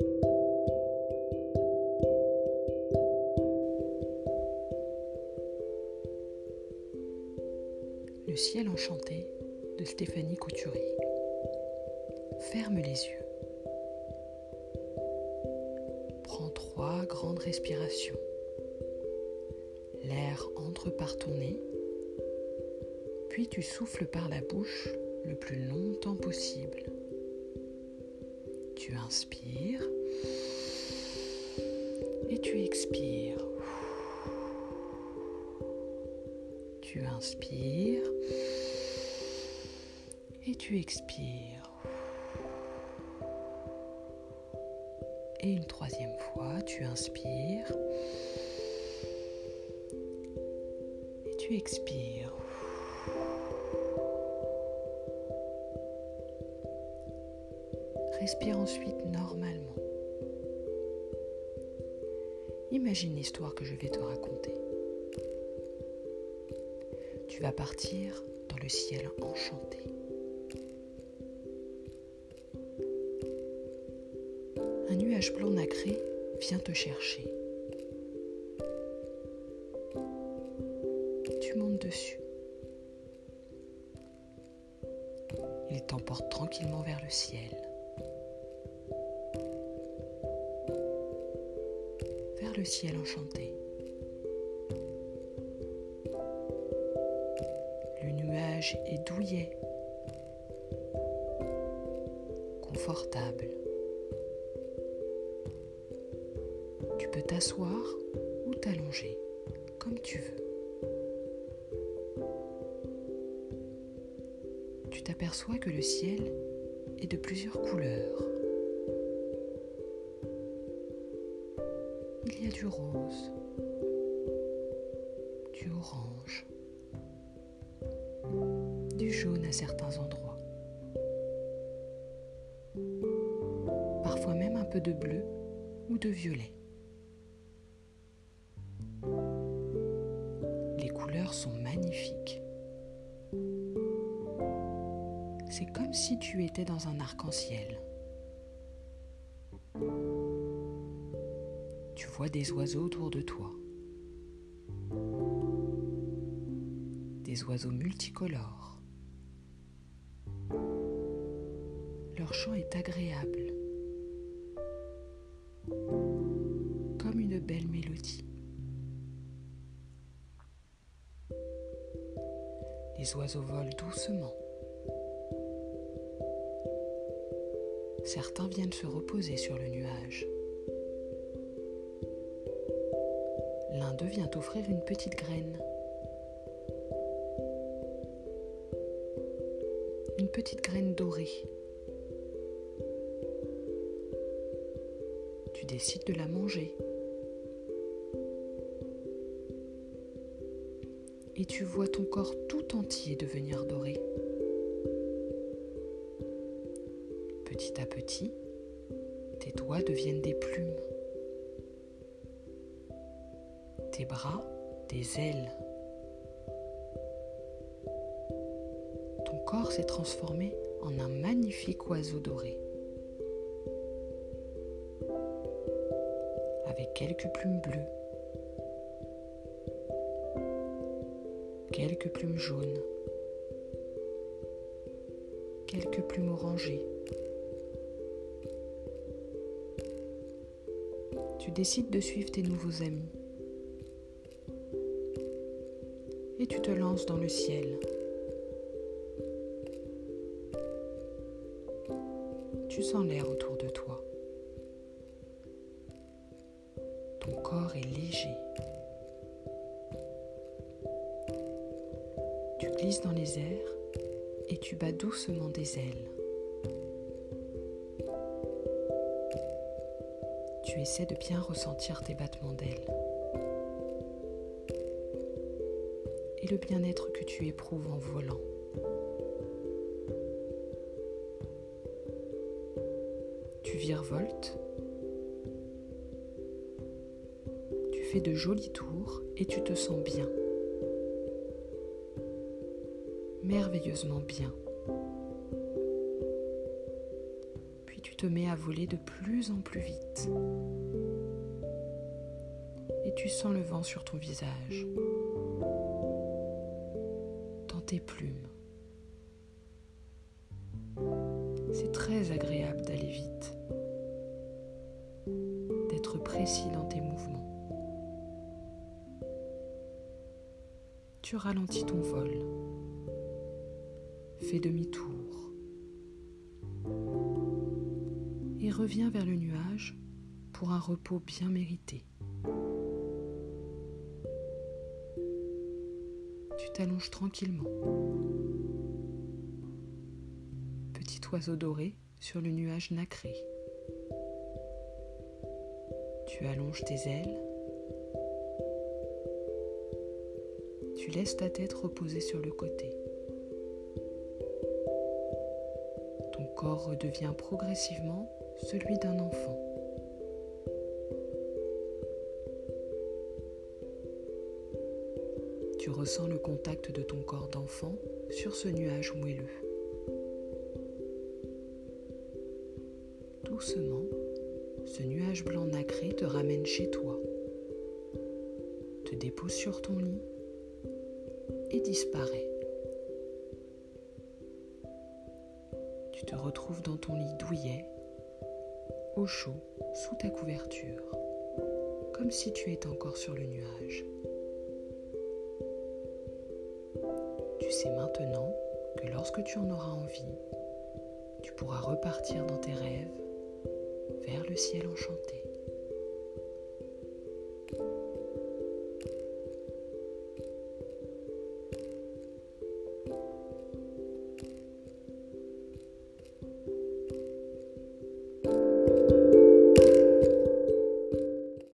Le ciel enchanté de Stéphanie Couturier. Ferme les yeux. Prends trois grandes respirations. L'air entre par ton nez, puis tu souffles par la bouche le plus longtemps possible. Tu inspires et tu expires. Tu inspires et tu expires. Et une troisième fois, tu inspires et tu expires. Respire ensuite normalement. Imagine l'histoire que je vais te raconter. Tu vas partir dans le ciel enchanté. Un nuage blanc nacré vient te chercher. Tu montes dessus. Il t'emporte tranquillement vers le ciel. Le ciel enchanté. Le nuage est douillet, confortable. Tu peux t'asseoir ou t'allonger, comme tu veux. Tu t'aperçois que le ciel est de plusieurs couleurs. Du rose, du orange, du jaune à certains endroits, parfois même un peu de bleu ou de violet. Les couleurs sont magnifiques. C'est comme si tu étais dans un arc-en-ciel. Vois des oiseaux autour de toi. Des oiseaux multicolores. Leur chant est agréable, comme une belle mélodie. Les oiseaux volent doucement. Certains viennent se reposer sur le nuage. D'eux vient t'offrir une petite graine. Une petite graine dorée. Tu décides de la manger. Et tu vois ton corps tout entier devenir doré. Petit à petit, tes doigts deviennent des plumes. Tes bras, des ailes. Ton corps s'est transformé en un magnifique oiseau doré. Avec quelques plumes bleues, quelques plumes jaunes, quelques plumes orangées. tu décides de suivre tes nouveaux amis. Et tu te lances dans le ciel. Tu sens l'air autour de toi. Ton corps est léger. Tu glisses dans les airs et tu bats doucement des ailes. tu essaies de bien ressentir tes battements d'ailes et le bien-être que tu éprouves en volant. Tu virevoltes, tu fais de jolis tours et tu te sens bien, merveilleusement bien. te met à voler de plus en plus vite. Et tu sens le vent sur ton visage, tes plumes. C'est très agréable d'aller vite, d'être précis dans tes mouvements. Tu ralentis ton vol, fais demi-tour et reviens vers le nuage pour un repos bien mérité. Tu t'allonges tranquillement. Petit oiseau doré sur le nuage nacré. Tu allonges tes ailes. Tu laisses ta tête reposer sur le côté. Ton corps redevient progressivement celui d'un enfant. Tu ressens le contact de ton corps d'enfant sur ce nuage moelleux. Doucement, ce nuage blanc nacré te ramène chez toi, te dépose sur ton lit et disparaît. Tu te retrouves dans ton lit douillet au chaud sous ta couverture, comme si tu étais encore sur le nuage. Tu sais maintenant que lorsque tu en auras envie, tu pourras repartir dans tes rêves vers le ciel enchanté.